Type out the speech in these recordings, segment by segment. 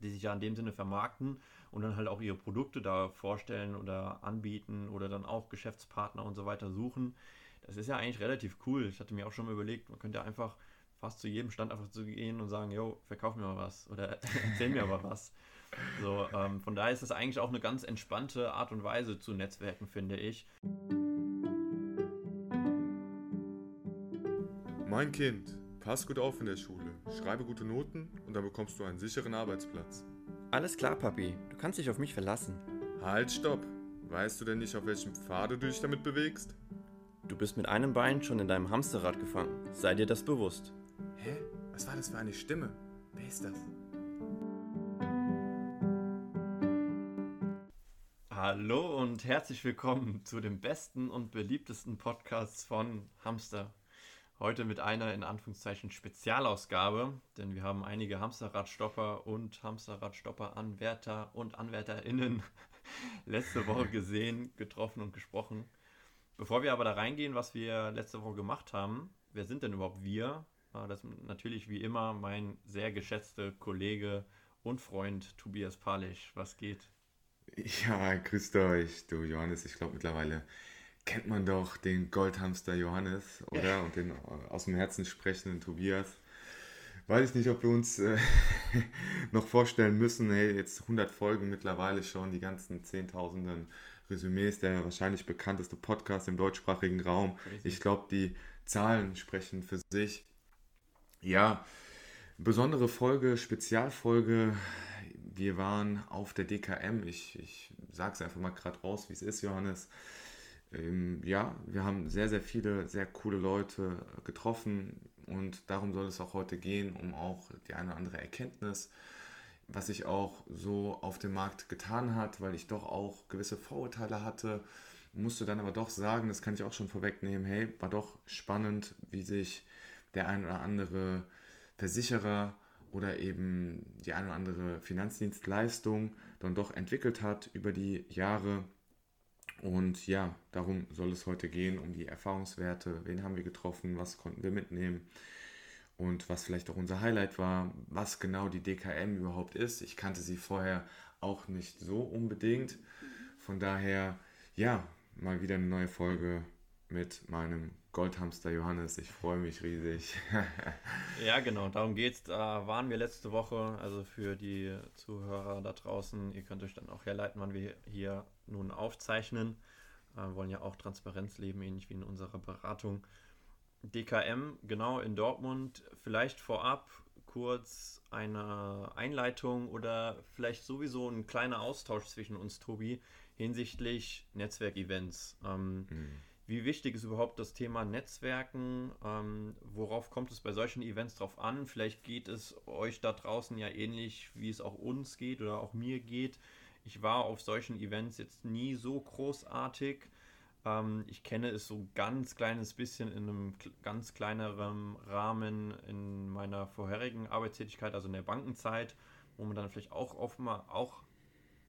die sich ja in dem Sinne vermarkten und dann halt auch ihre Produkte da vorstellen oder anbieten oder dann auch Geschäftspartner und so weiter suchen. Das ist ja eigentlich relativ cool. Ich hatte mir auch schon mal überlegt, man könnte ja einfach fast zu jedem Stand einfach zu gehen und sagen, yo, verkauf mir mal was oder erzähl mir aber was. So, ähm, von daher ist das eigentlich auch eine ganz entspannte Art und Weise zu Netzwerken, finde ich. Mein Kind, pass gut auf in der Schule, schreibe gute Noten und dann bekommst du einen sicheren Arbeitsplatz. Alles klar, Papi, du kannst dich auf mich verlassen. Halt, stopp! Weißt du denn nicht, auf welchem Pfade du dich damit bewegst? Du bist mit einem Bein schon in deinem Hamsterrad gefangen. Sei dir das bewusst. Hä? Was war das für eine Stimme? Wer ist das? Hallo und herzlich willkommen zu dem besten und beliebtesten Podcast von Hamster. Heute mit einer in Anführungszeichen Spezialausgabe, denn wir haben einige Hamsterradstopper und Hamsterradstopper-Anwärter und AnwärterInnen letzte Woche gesehen, getroffen und gesprochen. Bevor wir aber da reingehen, was wir letzte Woche gemacht haben, wer sind denn überhaupt wir? Ah, das ist natürlich wie immer mein sehr geschätzter Kollege und Freund Tobias Palisch. Was geht? Ja, grüßt euch, du Johannes. Ich glaube mittlerweile kennt man doch den Goldhamster Johannes, oder? Und den aus dem Herzen sprechenden Tobias. Weiß ich nicht, ob wir uns äh, noch vorstellen müssen, hey, jetzt 100 Folgen mittlerweile schon, die ganzen Zehntausenden Resümees, der wahrscheinlich bekannteste Podcast im deutschsprachigen Raum. Ich glaube, die Zahlen sprechen für sich. Ja, besondere Folge, Spezialfolge. Wir waren auf der DKM. Ich, ich sage es einfach mal gerade raus, wie es ist, Johannes. Ähm, ja, wir haben sehr, sehr viele, sehr coole Leute getroffen und darum soll es auch heute gehen, um auch die eine oder andere Erkenntnis, was sich auch so auf dem Markt getan hat, weil ich doch auch gewisse Vorurteile hatte, musste dann aber doch sagen, das kann ich auch schon vorwegnehmen, hey, war doch spannend, wie sich der ein oder andere Versicherer oder eben die eine oder andere Finanzdienstleistung dann doch entwickelt hat über die Jahre. Und ja, darum soll es heute gehen, um die Erfahrungswerte. Wen haben wir getroffen? Was konnten wir mitnehmen? Und was vielleicht auch unser Highlight war, was genau die DKM überhaupt ist. Ich kannte sie vorher auch nicht so unbedingt. Von daher, ja, mal wieder eine neue Folge mit meinem Goldhamster Johannes. Ich freue mich riesig. ja, genau, darum geht's. Da waren wir letzte Woche. Also für die Zuhörer da draußen, ihr könnt euch dann auch herleiten, wann wir hier nun aufzeichnen. Wir wollen ja auch Transparenz leben, ähnlich wie in unserer Beratung. DKM, genau in Dortmund. Vielleicht vorab kurz eine Einleitung oder vielleicht sowieso ein kleiner Austausch zwischen uns, Tobi, hinsichtlich Netzwerkevents. Ähm, mhm wie wichtig ist überhaupt das Thema Netzwerken? Ähm, worauf kommt es bei solchen Events drauf an? Vielleicht geht es euch da draußen ja ähnlich, wie es auch uns geht oder auch mir geht. Ich war auf solchen Events jetzt nie so großartig. Ähm, ich kenne es so ganz kleines bisschen in einem ganz kleineren Rahmen in meiner vorherigen Arbeitstätigkeit, also in der Bankenzeit, wo man dann vielleicht auch, auf mal, auch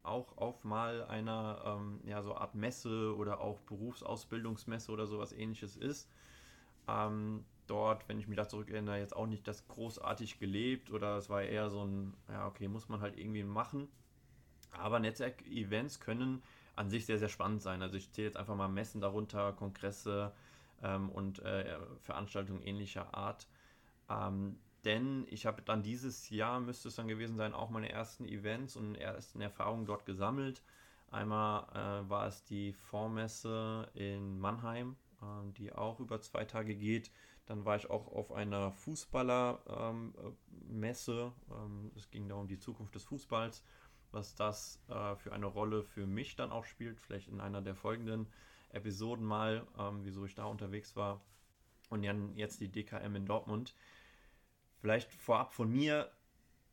auch auf mal einer ähm, ja, so Art Messe oder auch Berufsausbildungsmesse oder sowas ähnliches ist. Ähm, dort, wenn ich mich da zurückerinnere, jetzt auch nicht das großartig gelebt oder es war eher so ein, ja, okay, muss man halt irgendwie machen. Aber Netzwerk-Events können an sich sehr, sehr spannend sein. Also ich zähle jetzt einfach mal Messen darunter, Kongresse ähm, und äh, Veranstaltungen ähnlicher Art. Ähm, denn ich habe dann dieses Jahr, müsste es dann gewesen sein, auch meine ersten Events und ersten Erfahrungen dort gesammelt. Einmal äh, war es die Vormesse in Mannheim, äh, die auch über zwei Tage geht. Dann war ich auch auf einer Fußballermesse. Ähm, ähm, es ging da um die Zukunft des Fußballs, was das äh, für eine Rolle für mich dann auch spielt. Vielleicht in einer der folgenden Episoden mal, ähm, wieso ich da unterwegs war. Und dann jetzt die DKM in Dortmund. Vielleicht vorab von mir,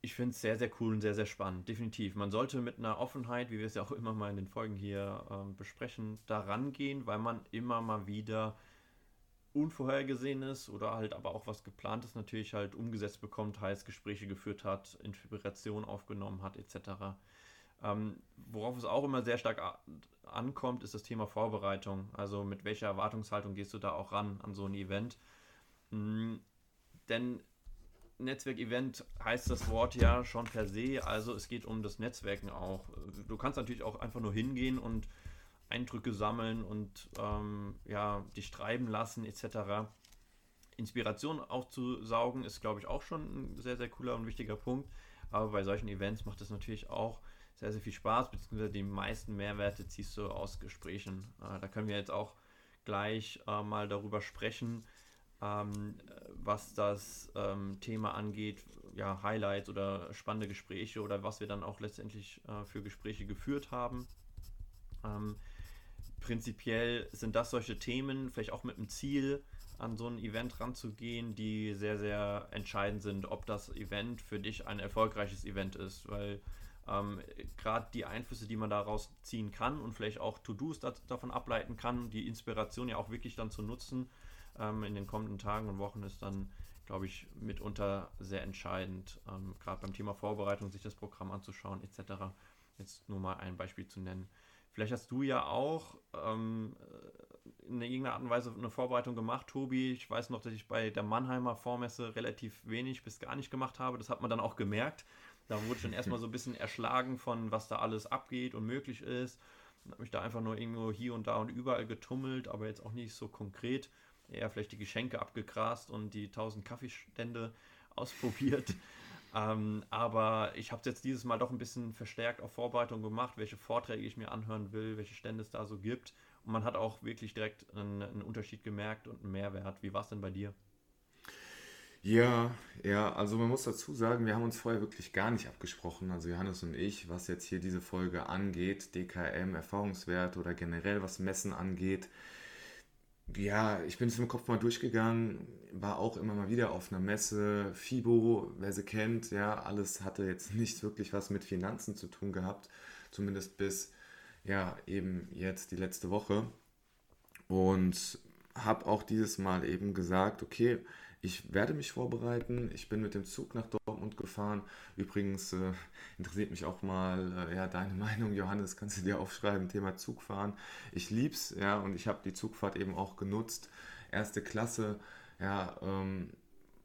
ich finde es sehr, sehr cool und sehr, sehr spannend, definitiv. Man sollte mit einer Offenheit, wie wir es ja auch immer mal in den Folgen hier äh, besprechen, da rangehen, weil man immer mal wieder Unvorhergesehenes oder halt aber auch was geplantes natürlich halt umgesetzt bekommt, heißt Gespräche geführt hat, Inspiration aufgenommen hat, etc. Ähm, worauf es auch immer sehr stark ankommt, ist das Thema Vorbereitung. Also mit welcher Erwartungshaltung gehst du da auch ran an so ein Event? Mhm. Denn Netzwerkevent heißt das Wort ja schon per se, also es geht um das Netzwerken auch. Du kannst natürlich auch einfach nur hingehen und Eindrücke sammeln und ähm, ja, dich treiben lassen etc. Inspiration aufzusaugen ist, glaube ich, auch schon ein sehr, sehr cooler und wichtiger Punkt. Aber bei solchen Events macht es natürlich auch sehr, sehr viel Spaß, beziehungsweise die meisten Mehrwerte ziehst du aus Gesprächen. Äh, da können wir jetzt auch gleich äh, mal darüber sprechen, ähm, was das ähm, Thema angeht, ja, Highlights oder spannende Gespräche oder was wir dann auch letztendlich äh, für Gespräche geführt haben. Ähm, prinzipiell sind das solche Themen, vielleicht auch mit einem Ziel, an so ein Event ranzugehen, die sehr, sehr entscheidend sind, ob das Event für dich ein erfolgreiches Event ist, weil ähm, gerade die Einflüsse, die man daraus ziehen kann und vielleicht auch To-Dos davon ableiten kann, die Inspiration ja auch wirklich dann zu nutzen, ähm, in den kommenden Tagen und Wochen ist dann, glaube ich, mitunter sehr entscheidend, ähm, gerade beim Thema Vorbereitung, sich das Programm anzuschauen etc. Jetzt nur mal ein Beispiel zu nennen. Vielleicht hast du ja auch ähm, in irgendeiner Art und Weise eine Vorbereitung gemacht, Tobi. Ich weiß noch, dass ich bei der Mannheimer Vormesse relativ wenig bis gar nicht gemacht habe. Das hat man dann auch gemerkt. Da wurde ich dann erstmal so ein bisschen erschlagen von, was da alles abgeht und möglich ist. Und habe mich da einfach nur irgendwo hier und da und überall getummelt, aber jetzt auch nicht so konkret eher vielleicht die Geschenke abgegrast und die 1000 Kaffeestände ausprobiert. Ähm, aber ich habe es jetzt dieses Mal doch ein bisschen verstärkt auf Vorbereitung gemacht, welche Vorträge ich mir anhören will, welche Stände es da so gibt. Und man hat auch wirklich direkt einen, einen Unterschied gemerkt und einen Mehrwert. Wie war es denn bei dir? Ja, ja, also man muss dazu sagen, wir haben uns vorher wirklich gar nicht abgesprochen, also Johannes und ich, was jetzt hier diese Folge angeht, DKM, Erfahrungswert oder generell was Messen angeht ja, ich bin es im Kopf mal durchgegangen, war auch immer mal wieder auf einer Messe, FIBO, wer sie kennt, ja, alles hatte jetzt nicht wirklich was mit Finanzen zu tun gehabt, zumindest bis, ja, eben jetzt die letzte Woche. Und habe auch dieses Mal eben gesagt, okay, ich werde mich vorbereiten. Ich bin mit dem Zug nach Dortmund gefahren. Übrigens äh, interessiert mich auch mal äh, ja, deine Meinung, Johannes, kannst du dir aufschreiben, Thema Zugfahren. Ich lieb's, ja, und ich habe die Zugfahrt eben auch genutzt. Erste Klasse, ja, ähm,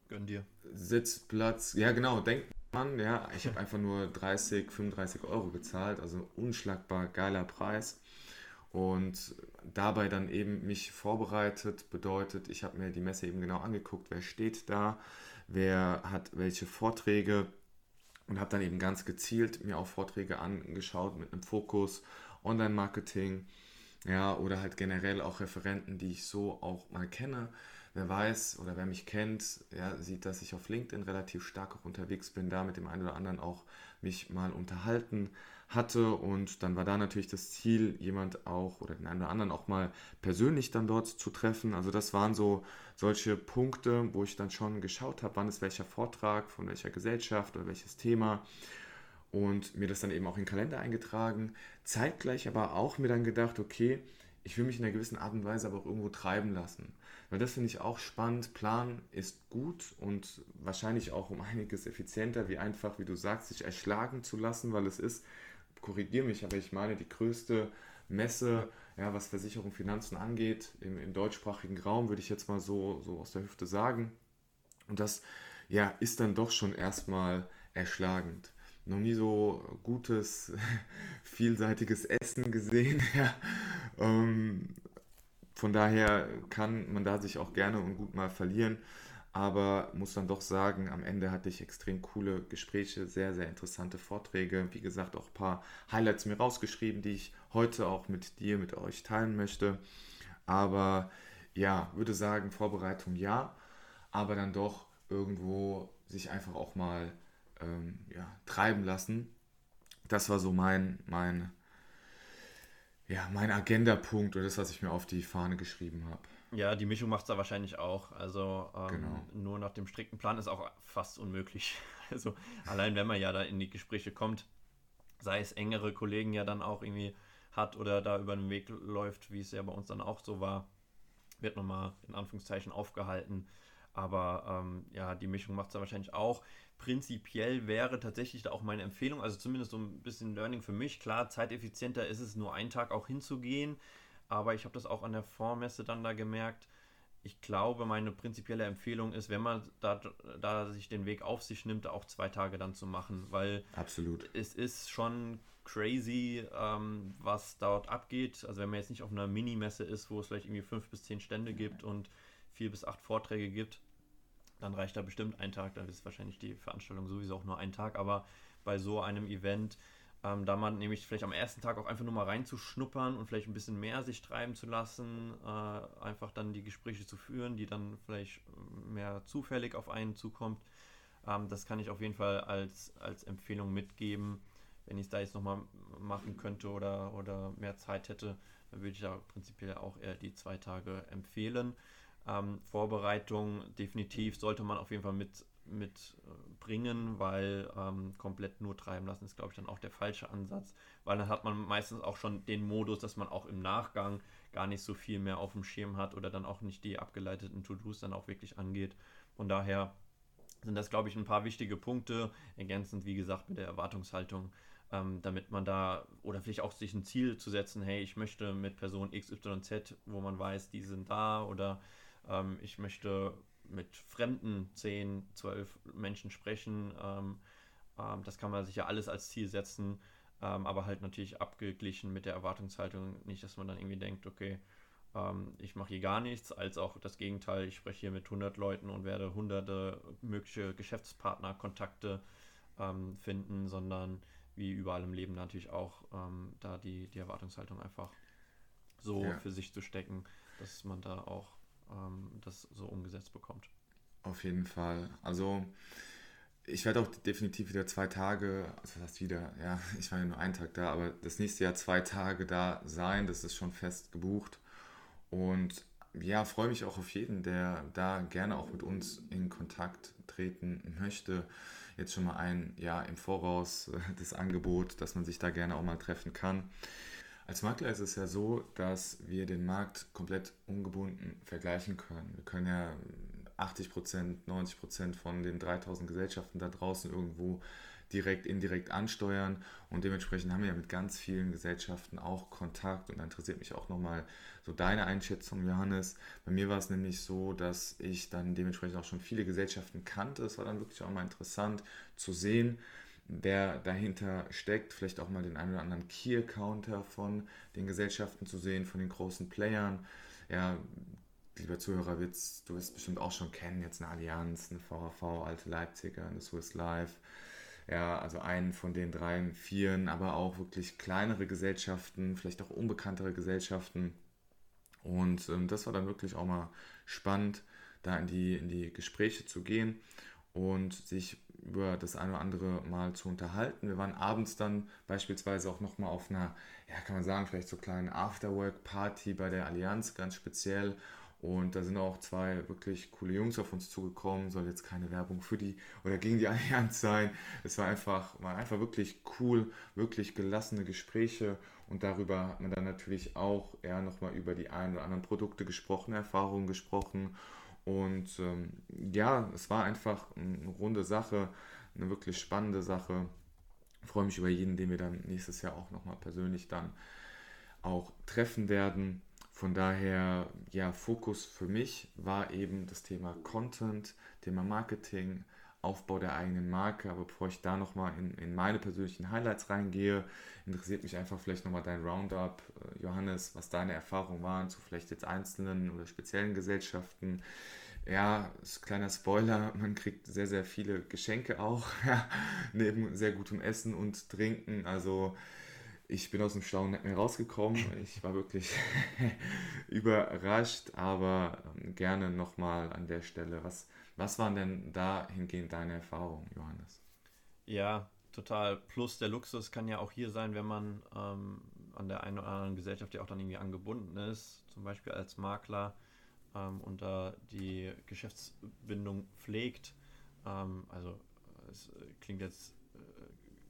Gönn dir. Sitzplatz, ja genau, denkt man, ja, ich habe einfach nur 30, 35 Euro gezahlt, also unschlagbar geiler Preis. Und dabei dann eben mich vorbereitet bedeutet, ich habe mir die Messe eben genau angeguckt, wer steht da, wer hat welche Vorträge und habe dann eben ganz gezielt mir auch Vorträge angeschaut mit einem Fokus Online-Marketing, ja, oder halt generell auch Referenten, die ich so auch mal kenne. Wer weiß oder wer mich kennt, ja, sieht, dass ich auf LinkedIn relativ stark auch unterwegs bin, da mit dem einen oder anderen auch mich mal unterhalten hatte. Und dann war da natürlich das Ziel, jemand auch oder den einen oder anderen auch mal persönlich dann dort zu treffen. Also das waren so solche Punkte, wo ich dann schon geschaut habe, wann ist welcher Vortrag, von welcher Gesellschaft oder welches Thema. Und mir das dann eben auch in den Kalender eingetragen. Zeitgleich aber auch mir dann gedacht, okay, ich will mich in einer gewissen Art und Weise aber auch irgendwo treiben lassen. Weil das finde ich auch spannend. Plan ist gut und wahrscheinlich auch um einiges effizienter, wie einfach, wie du sagst, sich erschlagen zu lassen, weil es ist korrigiere mich, aber ich meine, die größte Messe, ja, was Versicherung, Finanzen angeht, im, im deutschsprachigen Raum, würde ich jetzt mal so, so aus der Hüfte sagen. Und das ja, ist dann doch schon erstmal erschlagend. Noch nie so gutes, vielseitiges Essen gesehen. Ja. Ähm, von daher kann man da sich auch gerne und gut mal verlieren aber muss dann doch sagen, am Ende hatte ich extrem coole Gespräche, sehr, sehr interessante Vorträge. Wie gesagt, auch ein paar Highlights mir rausgeschrieben, die ich heute auch mit dir, mit euch teilen möchte. Aber ja, würde sagen, Vorbereitung ja, aber dann doch irgendwo sich einfach auch mal ähm, ja, treiben lassen. Das war so mein, mein, ja, mein Agendapunkt oder das, was ich mir auf die Fahne geschrieben habe. Ja, die Mischung macht es da wahrscheinlich auch. Also ähm, genau. nur nach dem strikten Plan ist auch fast unmöglich. Also allein wenn man ja da in die Gespräche kommt, sei es engere Kollegen ja dann auch irgendwie hat oder da über den Weg läuft, wie es ja bei uns dann auch so war, wird man mal in Anführungszeichen aufgehalten. Aber ähm, ja, die Mischung macht es da wahrscheinlich auch. Prinzipiell wäre tatsächlich da auch meine Empfehlung, also zumindest so ein bisschen Learning für mich. Klar, zeiteffizienter ist es, nur einen Tag auch hinzugehen. Aber ich habe das auch an der Vormesse dann da gemerkt. ich glaube, meine prinzipielle Empfehlung ist, wenn man da, da sich den Weg auf sich nimmt, auch zwei Tage dann zu machen, weil Absolut. es ist schon crazy, ähm, was dort abgeht. Also wenn man jetzt nicht auf einer Minimesse ist, wo es vielleicht irgendwie fünf bis zehn Stände gibt und vier bis acht Vorträge gibt, dann reicht da bestimmt ein Tag. Dann ist wahrscheinlich die Veranstaltung sowieso auch nur ein Tag. Aber bei so einem Event ähm, da man nämlich vielleicht am ersten Tag auch einfach nur mal reinzuschnuppern und vielleicht ein bisschen mehr sich treiben zu lassen, äh, einfach dann die Gespräche zu führen, die dann vielleicht mehr zufällig auf einen zukommt. Ähm, das kann ich auf jeden Fall als, als Empfehlung mitgeben. Wenn ich es da jetzt nochmal machen könnte oder, oder mehr Zeit hätte, dann würde ich da prinzipiell auch eher die zwei Tage empfehlen. Ähm, Vorbereitung definitiv sollte man auf jeden Fall mit mitbringen, weil ähm, komplett nur treiben lassen ist, glaube ich, dann auch der falsche Ansatz, weil dann hat man meistens auch schon den Modus, dass man auch im Nachgang gar nicht so viel mehr auf dem Schirm hat oder dann auch nicht die abgeleiteten To-Dos dann auch wirklich angeht. Von daher sind das, glaube ich, ein paar wichtige Punkte, ergänzend, wie gesagt, mit der Erwartungshaltung, ähm, damit man da oder vielleicht auch sich ein Ziel zu setzen, hey, ich möchte mit Person XYZ, wo man weiß, die sind da oder ähm, ich möchte mit fremden 10, 12 Menschen sprechen. Ähm, ähm, das kann man sich ja alles als Ziel setzen, ähm, aber halt natürlich abgeglichen mit der Erwartungshaltung. Nicht, dass man dann irgendwie denkt, okay, ähm, ich mache hier gar nichts, als auch das Gegenteil, ich spreche hier mit 100 Leuten und werde hunderte mögliche Geschäftspartnerkontakte ähm, finden, sondern wie überall im Leben natürlich auch da die, die Erwartungshaltung einfach so ja. für sich zu stecken, dass man da auch ähm, das so umgesetzt bekommt. Auf jeden Fall. Also ich werde auch definitiv wieder zwei Tage, also das wieder, ja, ich war ja nur einen Tag da, aber das nächste Jahr zwei Tage da sein, das ist schon fest gebucht. Und ja, freue mich auch auf jeden, der da gerne auch mit uns in Kontakt treten möchte. Jetzt schon mal ein Jahr im Voraus äh, das Angebot, dass man sich da gerne auch mal treffen kann. Als Makler ist es ja so, dass wir den Markt komplett ungebunden vergleichen können. Wir können ja 80 Prozent, 90 Prozent von den 3000 Gesellschaften da draußen irgendwo direkt, indirekt ansteuern und dementsprechend haben wir ja mit ganz vielen Gesellschaften auch Kontakt und da interessiert mich auch nochmal so deine Einschätzung, Johannes. Bei mir war es nämlich so, dass ich dann dementsprechend auch schon viele Gesellschaften kannte. Es war dann wirklich auch mal interessant zu sehen, wer dahinter steckt, vielleicht auch mal den einen oder anderen Key-Counter von den Gesellschaften zu sehen, von den großen Playern. Ja, lieber Zuhörer, wirst, du wirst bestimmt auch schon kennen, jetzt eine Allianz, eine VHV, Alte Leipziger, eine Swiss Life. Ja, also einen von den drei, vieren, aber auch wirklich kleinere Gesellschaften, vielleicht auch unbekanntere Gesellschaften. Und ähm, das war dann wirklich auch mal spannend, da in die, in die Gespräche zu gehen und sich über das eine oder andere Mal zu unterhalten. Wir waren abends dann beispielsweise auch nochmal auf einer, ja, kann man sagen, vielleicht so kleinen Afterwork-Party bei der Allianz, ganz speziell. Und da sind auch zwei wirklich coole Jungs auf uns zugekommen. Soll jetzt keine Werbung für die oder gegen die Allianz sein. Es war einfach, war einfach wirklich cool, wirklich gelassene Gespräche. Und darüber hat man dann natürlich auch eher nochmal über die ein oder anderen Produkte gesprochen, Erfahrungen gesprochen. Und ähm, ja, es war einfach eine runde Sache, eine wirklich spannende Sache. Ich freue mich über jeden, den wir dann nächstes Jahr auch nochmal persönlich dann auch treffen werden. Von daher, ja, Fokus für mich war eben das Thema Content, Thema Marketing, Aufbau der eigenen Marke. Aber bevor ich da nochmal in, in meine persönlichen Highlights reingehe, interessiert mich einfach vielleicht nochmal dein Roundup, äh, Johannes, was deine Erfahrungen waren zu vielleicht jetzt einzelnen oder speziellen Gesellschaften. Ja, kleiner Spoiler, man kriegt sehr, sehr viele Geschenke auch, ja, neben sehr gutem Essen und Trinken. Also ich bin aus dem Staunen nicht mehr rausgekommen. Ich war wirklich überrascht, aber ähm, gerne nochmal an der Stelle. Was, was waren denn dahingehend deine Erfahrungen, Johannes? Ja, total. Plus der Luxus kann ja auch hier sein, wenn man ähm, an der einen oder anderen Gesellschaft ja auch dann irgendwie angebunden ist, zum Beispiel als Makler ähm, und da die Geschäftsbindung pflegt. Ähm, also es klingt jetzt äh,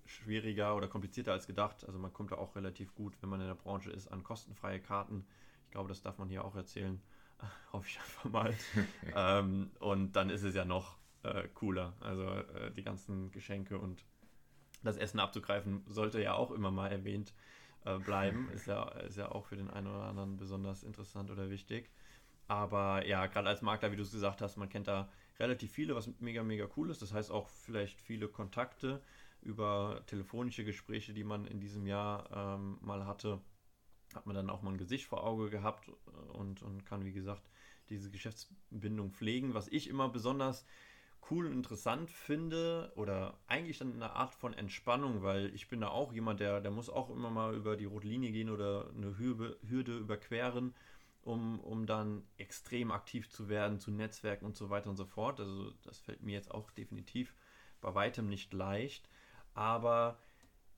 schwieriger oder komplizierter als gedacht. Also man kommt da auch relativ gut, wenn man in der Branche ist, an kostenfreie Karten. Ich glaube, das darf man hier auch erzählen. Hoffe ich einfach mal. ähm, und dann ist es ja noch äh, cooler. Also äh, die ganzen Geschenke und das Essen abzugreifen sollte ja auch immer mal erwähnt äh, bleiben. Ist ja, ist ja auch für den einen oder anderen besonders interessant oder wichtig. Aber ja, gerade als Makler, wie du es gesagt hast, man kennt da relativ viele, was mega, mega cool ist. Das heißt auch vielleicht viele Kontakte über telefonische Gespräche, die man in diesem Jahr ähm, mal hatte, hat man dann auch mal ein Gesicht vor Auge gehabt und, und kann, wie gesagt, diese Geschäftsbindung pflegen. Was ich immer besonders cool und interessant finde oder eigentlich dann eine Art von Entspannung, weil ich bin da auch jemand, der, der muss auch immer mal über die rote Linie gehen oder eine Hürde, Hürde überqueren, um, um dann extrem aktiv zu werden, zu Netzwerken und so weiter und so fort. Also das fällt mir jetzt auch definitiv bei weitem nicht leicht, aber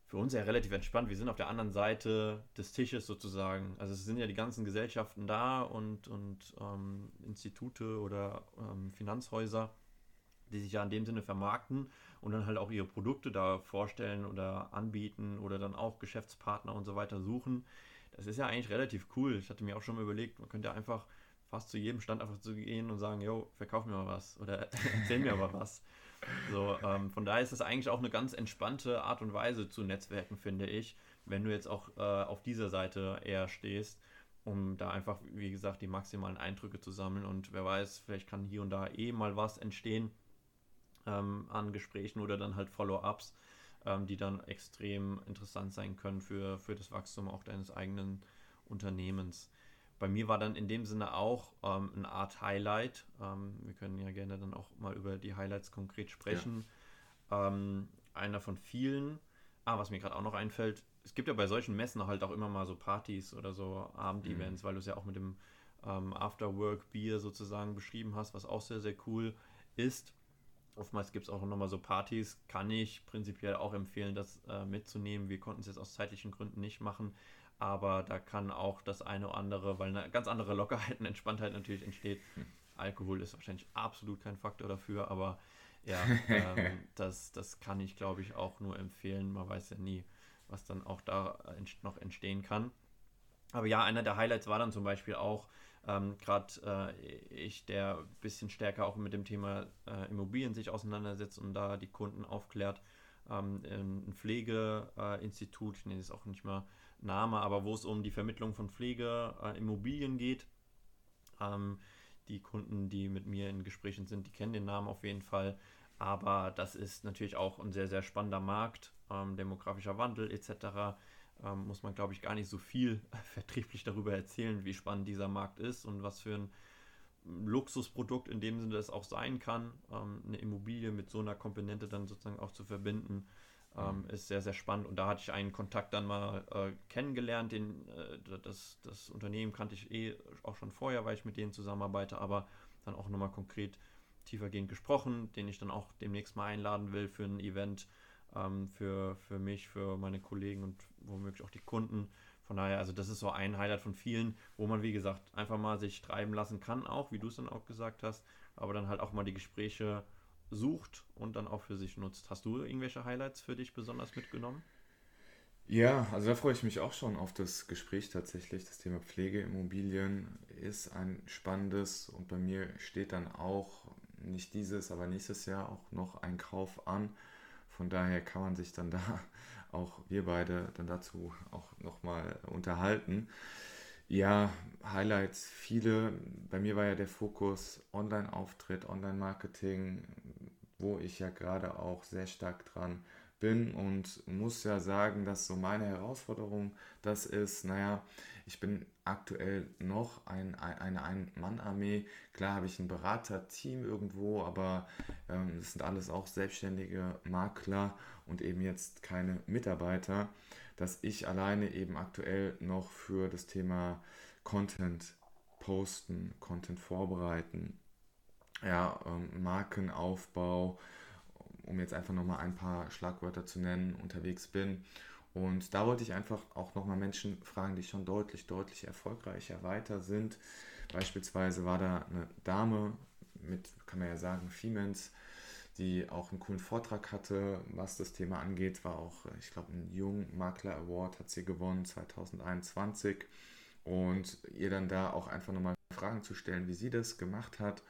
für uns ja relativ entspannt. Wir sind auf der anderen Seite des Tisches sozusagen. Also es sind ja die ganzen Gesellschaften da und, und ähm, Institute oder ähm, Finanzhäuser die sich ja in dem Sinne vermarkten und dann halt auch ihre Produkte da vorstellen oder anbieten oder dann auch Geschäftspartner und so weiter suchen. Das ist ja eigentlich relativ cool. Ich hatte mir auch schon mal überlegt, man könnte einfach fast zu jedem Stand einfach zu gehen und sagen, yo, verkauf mir mal was oder erzähl mir aber was. So, ähm, von daher ist das eigentlich auch eine ganz entspannte Art und Weise zu Netzwerken, finde ich, wenn du jetzt auch äh, auf dieser Seite eher stehst, um da einfach, wie gesagt, die maximalen Eindrücke zu sammeln und wer weiß, vielleicht kann hier und da eh mal was entstehen, ähm, an Gesprächen oder dann halt Follow-ups, ähm, die dann extrem interessant sein können für, für das Wachstum auch deines eigenen Unternehmens. Bei mir war dann in dem Sinne auch ähm, eine Art Highlight. Ähm, wir können ja gerne dann auch mal über die Highlights konkret sprechen. Ja. Ähm, einer von vielen. Ah, was mir gerade auch noch einfällt, es gibt ja bei solchen Messen halt auch immer mal so Partys oder so Abendevents, mhm. weil du es ja auch mit dem ähm, Afterwork-Bier sozusagen beschrieben hast, was auch sehr, sehr cool ist. Oftmals gibt es auch nochmal so Partys, kann ich prinzipiell auch empfehlen, das äh, mitzunehmen. Wir konnten es jetzt aus zeitlichen Gründen nicht machen, aber da kann auch das eine oder andere, weil eine ganz andere Lockerheit und Entspanntheit natürlich entsteht. Hm. Alkohol ist wahrscheinlich absolut kein Faktor dafür, aber ja, ähm, das, das kann ich, glaube ich, auch nur empfehlen. Man weiß ja nie, was dann auch da noch entstehen kann. Aber ja, einer der Highlights war dann zum Beispiel auch, ähm, gerade äh, ich, der ein bisschen stärker auch mit dem Thema äh, Immobilien sich auseinandersetzt und da die Kunden aufklärt. Ähm, ein Pflegeinstitut, äh, ich nenne es auch nicht mal Name, aber wo es um die Vermittlung von Pflegeimmobilien geht. Ähm, die Kunden, die mit mir in Gesprächen sind, die kennen den Namen auf jeden Fall. Aber das ist natürlich auch ein sehr, sehr spannender Markt, ähm, demografischer Wandel etc ähm, muss man, glaube ich, gar nicht so viel vertrieblich darüber erzählen, wie spannend dieser Markt ist und was für ein Luxusprodukt in dem Sinne das auch sein kann, ähm, eine Immobilie mit so einer Komponente dann sozusagen auch zu verbinden, ähm, mhm. ist sehr, sehr spannend. Und da hatte ich einen Kontakt dann mal äh, kennengelernt. Den, äh, das, das Unternehmen kannte ich eh auch schon vorher, weil ich mit denen zusammenarbeite, aber dann auch nochmal konkret tiefergehend gesprochen, den ich dann auch demnächst mal einladen will für ein Event ähm, für, für mich, für meine Kollegen und womöglich auch die Kunden. Von daher, also das ist so ein Highlight von vielen, wo man, wie gesagt, einfach mal sich treiben lassen kann, auch, wie du es dann auch gesagt hast, aber dann halt auch mal die Gespräche sucht und dann auch für sich nutzt. Hast du irgendwelche Highlights für dich besonders mitgenommen? Ja, also da freue ich mich auch schon auf das Gespräch tatsächlich. Das Thema Pflegeimmobilien ist ein spannendes und bei mir steht dann auch nicht dieses, aber nächstes Jahr auch noch ein Kauf an. Von daher kann man sich dann da auch wir beide dann dazu auch nochmal unterhalten. Ja, Highlights viele. Bei mir war ja der Fokus Online-Auftritt, Online-Marketing, wo ich ja gerade auch sehr stark dran bin und muss ja sagen, dass so meine Herausforderung das ist, naja, ich bin aktuell noch ein, eine Ein-Mann-Armee. Klar habe ich ein Beraterteam irgendwo, aber ähm, das sind alles auch selbstständige Makler und eben jetzt keine Mitarbeiter, dass ich alleine eben aktuell noch für das Thema Content posten, Content vorbereiten, ja, ähm, Markenaufbau, um jetzt einfach nochmal ein paar Schlagwörter zu nennen, unterwegs bin. Und da wollte ich einfach auch nochmal Menschen fragen, die schon deutlich, deutlich erfolgreicher weiter sind. Beispielsweise war da eine Dame mit, kann man ja sagen, Femens, die auch einen coolen Vortrag hatte, was das Thema angeht. War auch, ich glaube, ein Jung Makler Award hat sie gewonnen 2021. Und ihr dann da auch einfach nochmal Fragen zu stellen, wie sie das gemacht hat.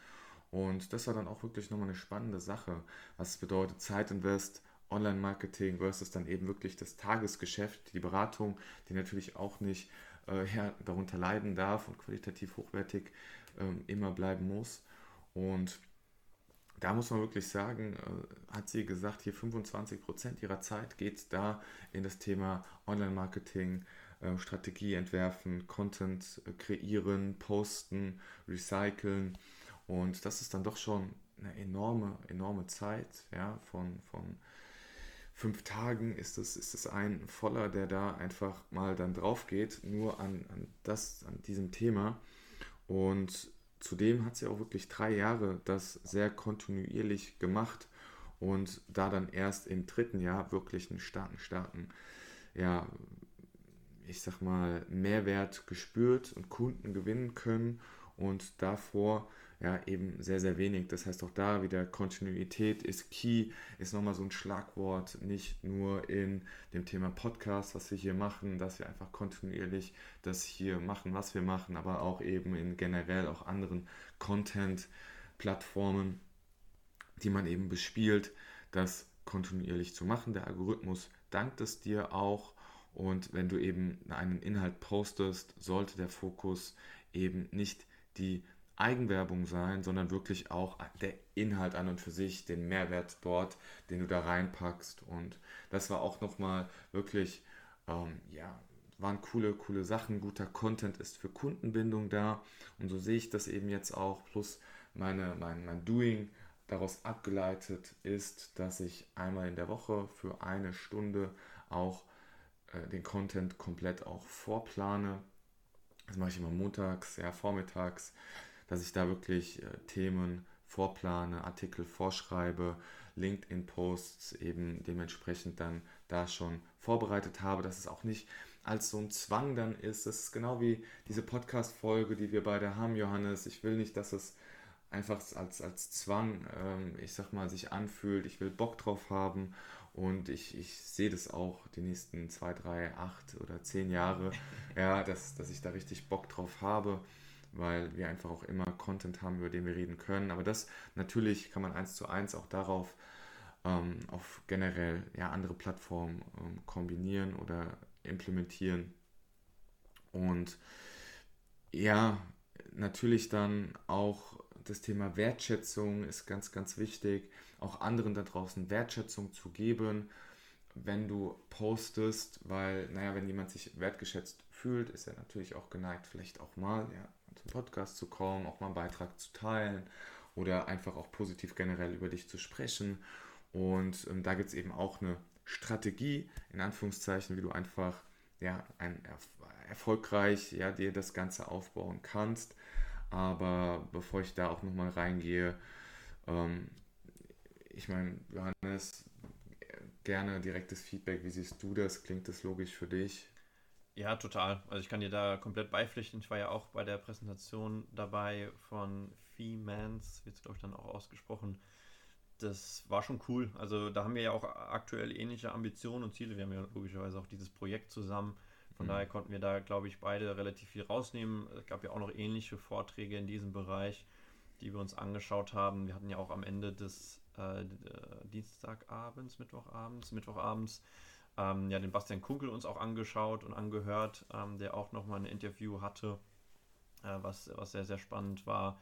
Und das war dann auch wirklich nochmal eine spannende Sache, was bedeutet, Zeit invest, Online-Marketing versus dann eben wirklich das Tagesgeschäft, die Beratung, die natürlich auch nicht äh, ja, darunter leiden darf und qualitativ hochwertig ähm, immer bleiben muss. Und da muss man wirklich sagen, äh, hat sie gesagt, hier 25% ihrer Zeit geht da in das Thema Online-Marketing, äh, Strategie entwerfen, Content äh, kreieren, posten, recyceln. Und das ist dann doch schon eine enorme, enorme Zeit. Ja, von, von fünf Tagen ist es, ist es ein voller, der da einfach mal dann drauf geht, nur an, an, das, an diesem Thema. Und zudem hat sie auch wirklich drei Jahre das sehr kontinuierlich gemacht und da dann erst im dritten Jahr wirklich einen starken, starken, ja, ich sag mal, Mehrwert gespürt und Kunden gewinnen können und davor ja eben sehr, sehr wenig. Das heißt auch da wieder Kontinuität ist key, ist nochmal so ein Schlagwort, nicht nur in dem Thema Podcast, was wir hier machen, dass wir einfach kontinuierlich das hier machen, was wir machen, aber auch eben in generell auch anderen Content-Plattformen, die man eben bespielt, das kontinuierlich zu machen. Der Algorithmus dankt es dir auch und wenn du eben einen Inhalt postest, sollte der Fokus eben nicht die Eigenwerbung sein, sondern wirklich auch der Inhalt an und für sich, den Mehrwert dort, den du da reinpackst. Und das war auch nochmal wirklich, ähm, ja, waren coole, coole Sachen. Guter Content ist für Kundenbindung da. Und so sehe ich das eben jetzt auch. Plus meine, mein, mein Doing daraus abgeleitet ist, dass ich einmal in der Woche für eine Stunde auch äh, den Content komplett auch vorplane. Das mache ich immer montags, ja, vormittags dass ich da wirklich äh, Themen vorplane, Artikel vorschreibe, LinkedIn-Posts eben dementsprechend dann da schon vorbereitet habe, dass es auch nicht als so ein Zwang dann ist. Das ist genau wie diese Podcast-Folge, die wir beide haben, Johannes. Ich will nicht, dass es einfach als, als Zwang, ähm, ich sag mal, sich anfühlt. Ich will Bock drauf haben und ich, ich sehe das auch die nächsten zwei, drei, acht oder zehn Jahre, ja, dass, dass ich da richtig Bock drauf habe weil wir einfach auch immer Content haben, über den wir reden können. Aber das natürlich kann man eins zu eins auch darauf ähm, auf generell ja, andere Plattformen ähm, kombinieren oder implementieren. Und ja, natürlich dann auch das Thema Wertschätzung ist ganz, ganz wichtig, auch anderen da draußen Wertschätzung zu geben, wenn du postest, weil, naja, wenn jemand sich wertgeschätzt fühlt, ist er natürlich auch geneigt, vielleicht auch mal, ja, zum Podcast zu kommen, auch mal einen Beitrag zu teilen oder einfach auch positiv generell über dich zu sprechen. Und ähm, da gibt es eben auch eine Strategie, in Anführungszeichen, wie du einfach ja, ein, erfolgreich ja, dir das Ganze aufbauen kannst. Aber bevor ich da auch nochmal reingehe, ähm, ich meine, Johannes, gerne direktes Feedback. Wie siehst du das? Klingt das logisch für dich? Ja, total. Also ich kann dir da komplett beipflichten. Ich war ja auch bei der Präsentation dabei von Femans, wird es glaube ich dann auch ausgesprochen. Das war schon cool. Also da haben wir ja auch aktuell ähnliche Ambitionen und Ziele. Wir haben ja logischerweise auch dieses Projekt zusammen. Von mhm. daher konnten wir da, glaube ich, beide relativ viel rausnehmen. Es gab ja auch noch ähnliche Vorträge in diesem Bereich, die wir uns angeschaut haben. Wir hatten ja auch am Ende des äh, Dienstagabends, Mittwochabends, Mittwochabends ähm, ja, den Bastian Kunkel uns auch angeschaut und angehört, ähm, der auch nochmal ein Interview hatte, äh, was, was sehr, sehr spannend war.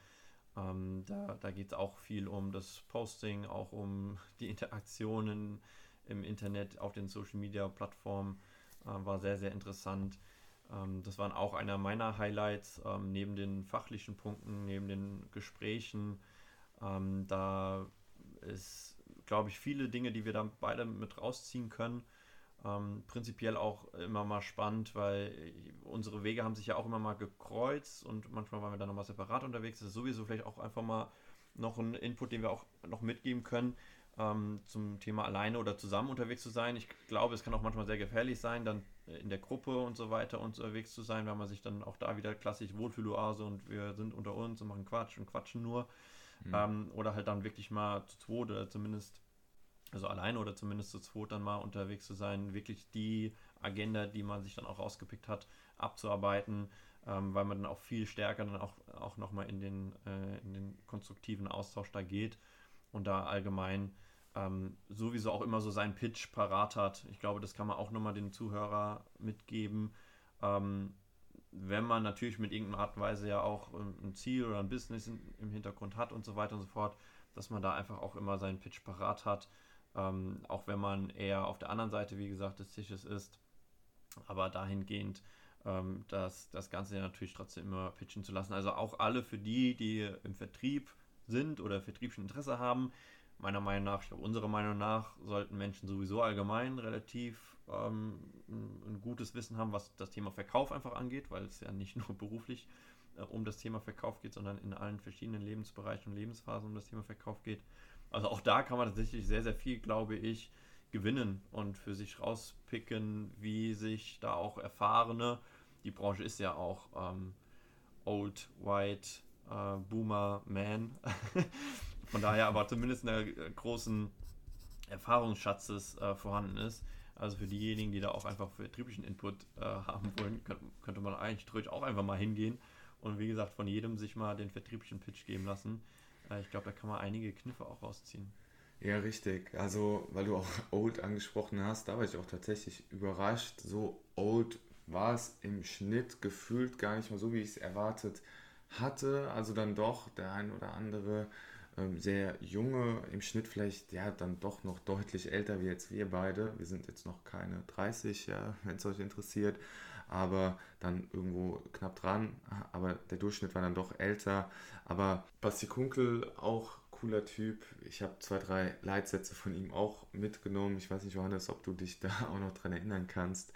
Ähm, da da geht es auch viel um das Posting, auch um die Interaktionen im Internet auf den Social Media Plattformen. Äh, war sehr, sehr interessant. Ähm, das waren auch einer meiner Highlights, ähm, neben den fachlichen Punkten, neben den Gesprächen. Ähm, da ist, glaube ich, viele Dinge, die wir da beide mit rausziehen können. Ähm, prinzipiell auch immer mal spannend, weil unsere Wege haben sich ja auch immer mal gekreuzt und manchmal waren wir dann nochmal separat unterwegs. Das ist sowieso vielleicht auch einfach mal noch ein Input, den wir auch noch mitgeben können ähm, zum Thema alleine oder zusammen unterwegs zu sein. Ich glaube, es kann auch manchmal sehr gefährlich sein, dann in der Gruppe und so weiter unterwegs zu sein, weil man sich dann auch da wieder klassisch Wohlfühloase und wir sind unter uns und machen Quatsch und quatschen nur. Mhm. Ähm, oder halt dann wirklich mal zu zweit oder zumindest also alleine oder zumindest zu zweit dann mal unterwegs zu sein, wirklich die Agenda, die man sich dann auch rausgepickt hat, abzuarbeiten, ähm, weil man dann auch viel stärker dann auch, auch nochmal in den, äh, in den konstruktiven Austausch da geht und da allgemein ähm, sowieso auch immer so seinen Pitch parat hat. Ich glaube, das kann man auch nochmal den Zuhörer mitgeben. Ähm, wenn man natürlich mit irgendeiner Art und Weise ja auch ein Ziel oder ein Business im Hintergrund hat und so weiter und so fort, dass man da einfach auch immer seinen Pitch parat hat. Ähm, auch wenn man eher auf der anderen Seite, wie gesagt, des Tisches ist. Aber dahingehend, ähm, dass das Ganze natürlich trotzdem immer pitchen zu lassen. Also auch alle für die, die im Vertrieb sind oder vertrieblichen Interesse haben, meiner Meinung nach, ich glaube, unserer Meinung nach, sollten Menschen sowieso allgemein relativ ähm, ein gutes Wissen haben, was das Thema Verkauf einfach angeht, weil es ja nicht nur beruflich äh, um das Thema Verkauf geht, sondern in allen verschiedenen Lebensbereichen und Lebensphasen um das Thema Verkauf geht. Also auch da kann man tatsächlich sehr, sehr viel, glaube ich, gewinnen und für sich rauspicken, wie sich da auch erfahrene, die Branche ist ja auch ähm, Old, White, äh, Boomer, Man, von daher aber zumindest einer großen Erfahrungsschatzes äh, vorhanden ist. Also für diejenigen, die da auch einfach vertrieblichen Input äh, haben wollen, könnte, könnte man eigentlich auch einfach mal hingehen und wie gesagt von jedem sich mal den vertrieblichen Pitch geben lassen. Äh, ich glaube, da kann man einige Kniffe auch rausziehen. Ja, richtig. Also, weil du auch Old angesprochen hast, da war ich auch tatsächlich überrascht. So Old war es im Schnitt gefühlt gar nicht mal so, wie ich es erwartet hatte. Also dann doch der ein oder andere ähm, sehr junge, im Schnitt vielleicht ja dann doch noch deutlich älter wie jetzt wir beide. Wir sind jetzt noch keine 30, ja, wenn es euch interessiert, aber dann irgendwo knapp dran. Aber der Durchschnitt war dann doch älter. Aber Basti Kunkel auch cooler Typ. Ich habe zwei, drei Leitsätze von ihm auch mitgenommen. Ich weiß nicht, Johannes, ob du dich da auch noch dran erinnern kannst.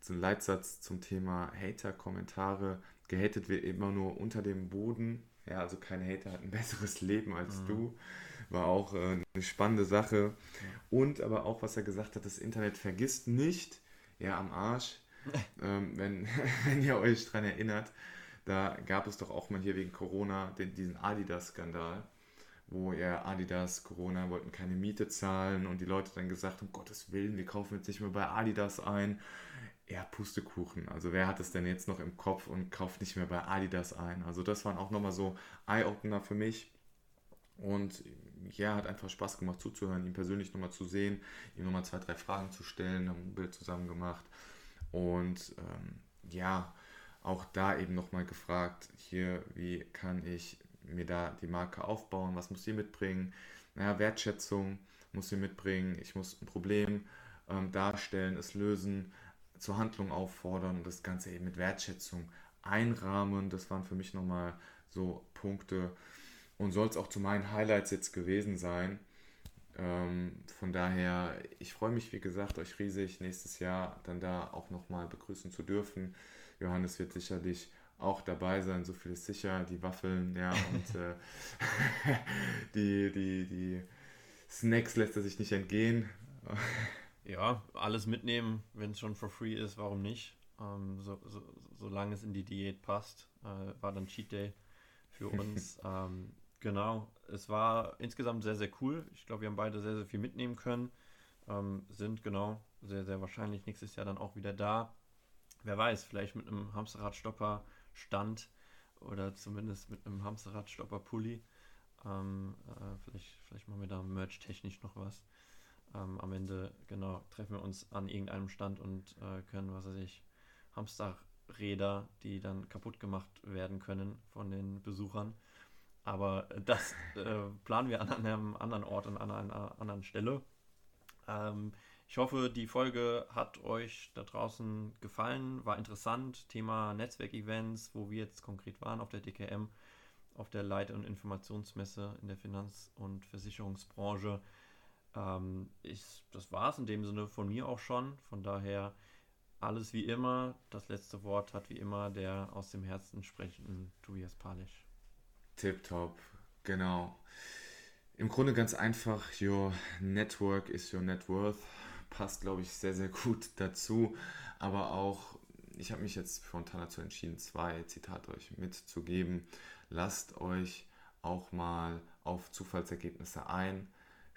So ein Leitsatz zum Thema Hater-Kommentare. Gehatet wird immer nur unter dem Boden ja, also kein Hater hat ein besseres Leben als mhm. du. War auch äh, eine spannende Sache. Und aber auch, was er gesagt hat, das Internet vergisst nicht, ja, am Arsch, ähm, wenn, wenn ihr euch daran erinnert, da gab es doch auch mal hier wegen Corona den, diesen Adidas-Skandal, wo ja Adidas, Corona wollten keine Miete zahlen und die Leute dann gesagt haben, um Gottes Willen, wir kaufen jetzt nicht mehr bei Adidas ein ja, Pustekuchen. Also wer hat es denn jetzt noch im Kopf und kauft nicht mehr bei Adidas ein? Also das waren auch nochmal so Eye-Opener für mich. Und ja, hat einfach Spaß gemacht zuzuhören, ihn persönlich nochmal zu sehen, ihm nochmal zwei, drei Fragen zu stellen, haben ein Bild zusammen gemacht. Und ähm, ja, auch da eben nochmal gefragt, hier, wie kann ich mir da die Marke aufbauen, was muss sie mitbringen? Naja, Wertschätzung muss sie mitbringen, ich muss ein Problem ähm, darstellen, es lösen, zur Handlung auffordern und das Ganze eben mit Wertschätzung einrahmen. Das waren für mich nochmal so Punkte und soll es auch zu meinen Highlights jetzt gewesen sein. Ähm, von daher, ich freue mich, wie gesagt, euch riesig nächstes Jahr dann da auch nochmal begrüßen zu dürfen. Johannes wird sicherlich auch dabei sein, so viel ist sicher, die Waffeln, ja, und äh, die, die, die Snacks lässt er sich nicht entgehen. Ja, alles mitnehmen, wenn es schon for free ist, warum nicht? Ähm, so, so, solange es in die Diät passt, äh, war dann Cheat Day für uns. ähm, genau, es war insgesamt sehr, sehr cool. Ich glaube, wir haben beide sehr, sehr viel mitnehmen können. Ähm, sind genau sehr, sehr wahrscheinlich nächstes Jahr dann auch wieder da. Wer weiß, vielleicht mit einem Hamsterradstopper-Stand oder zumindest mit einem Hamsterradstopper-Pulli. Ähm, äh, vielleicht, vielleicht machen wir da merch-technisch noch was ähm, am Ende, genau, treffen wir uns an irgendeinem Stand und äh, können, was weiß ich, Hamsterräder, die dann kaputt gemacht werden können von den Besuchern. Aber das äh, planen wir an einem anderen Ort und an einer anderen Stelle. Ähm, ich hoffe, die Folge hat euch da draußen gefallen, war interessant. Thema Netzwerkevents, wo wir jetzt konkret waren auf der DKM, auf der Leit- und Informationsmesse in der Finanz- und Versicherungsbranche. Ähm, ich, das war es in dem Sinne von mir auch schon. Von daher alles wie immer. Das letzte Wort hat wie immer der aus dem Herzen sprechende Tobias Palisch. Tipptopp, genau. Im Grunde ganz einfach, your network is your net worth. Passt, glaube ich, sehr, sehr gut dazu. Aber auch, ich habe mich jetzt spontan dazu entschieden, zwei Zitate euch mitzugeben. Lasst euch auch mal auf Zufallsergebnisse ein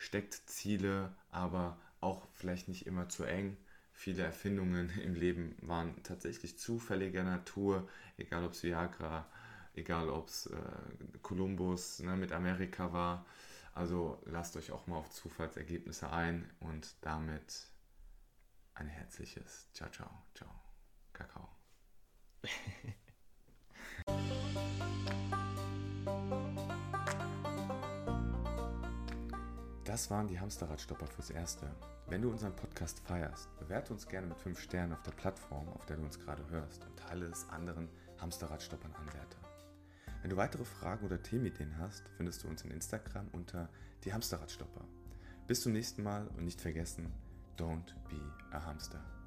steckt Ziele, aber auch vielleicht nicht immer zu eng. Viele Erfindungen im Leben waren tatsächlich zufälliger Natur, egal ob es Viagra, egal ob es äh, Kolumbus ne, mit Amerika war. Also lasst euch auch mal auf Zufallsergebnisse ein und damit ein herzliches Ciao, ciao, ciao, Kakao. Das waren die Hamsterradstopper fürs Erste. Wenn du unseren Podcast feierst, bewerte uns gerne mit 5 Sternen auf der Plattform, auf der du uns gerade hörst und teile es anderen Hamsterradstoppern Anwärter. Wenn du weitere Fragen oder Themenideen hast, findest du uns in Instagram unter die Hamsterradstopper. Bis zum nächsten Mal und nicht vergessen, don't be a hamster.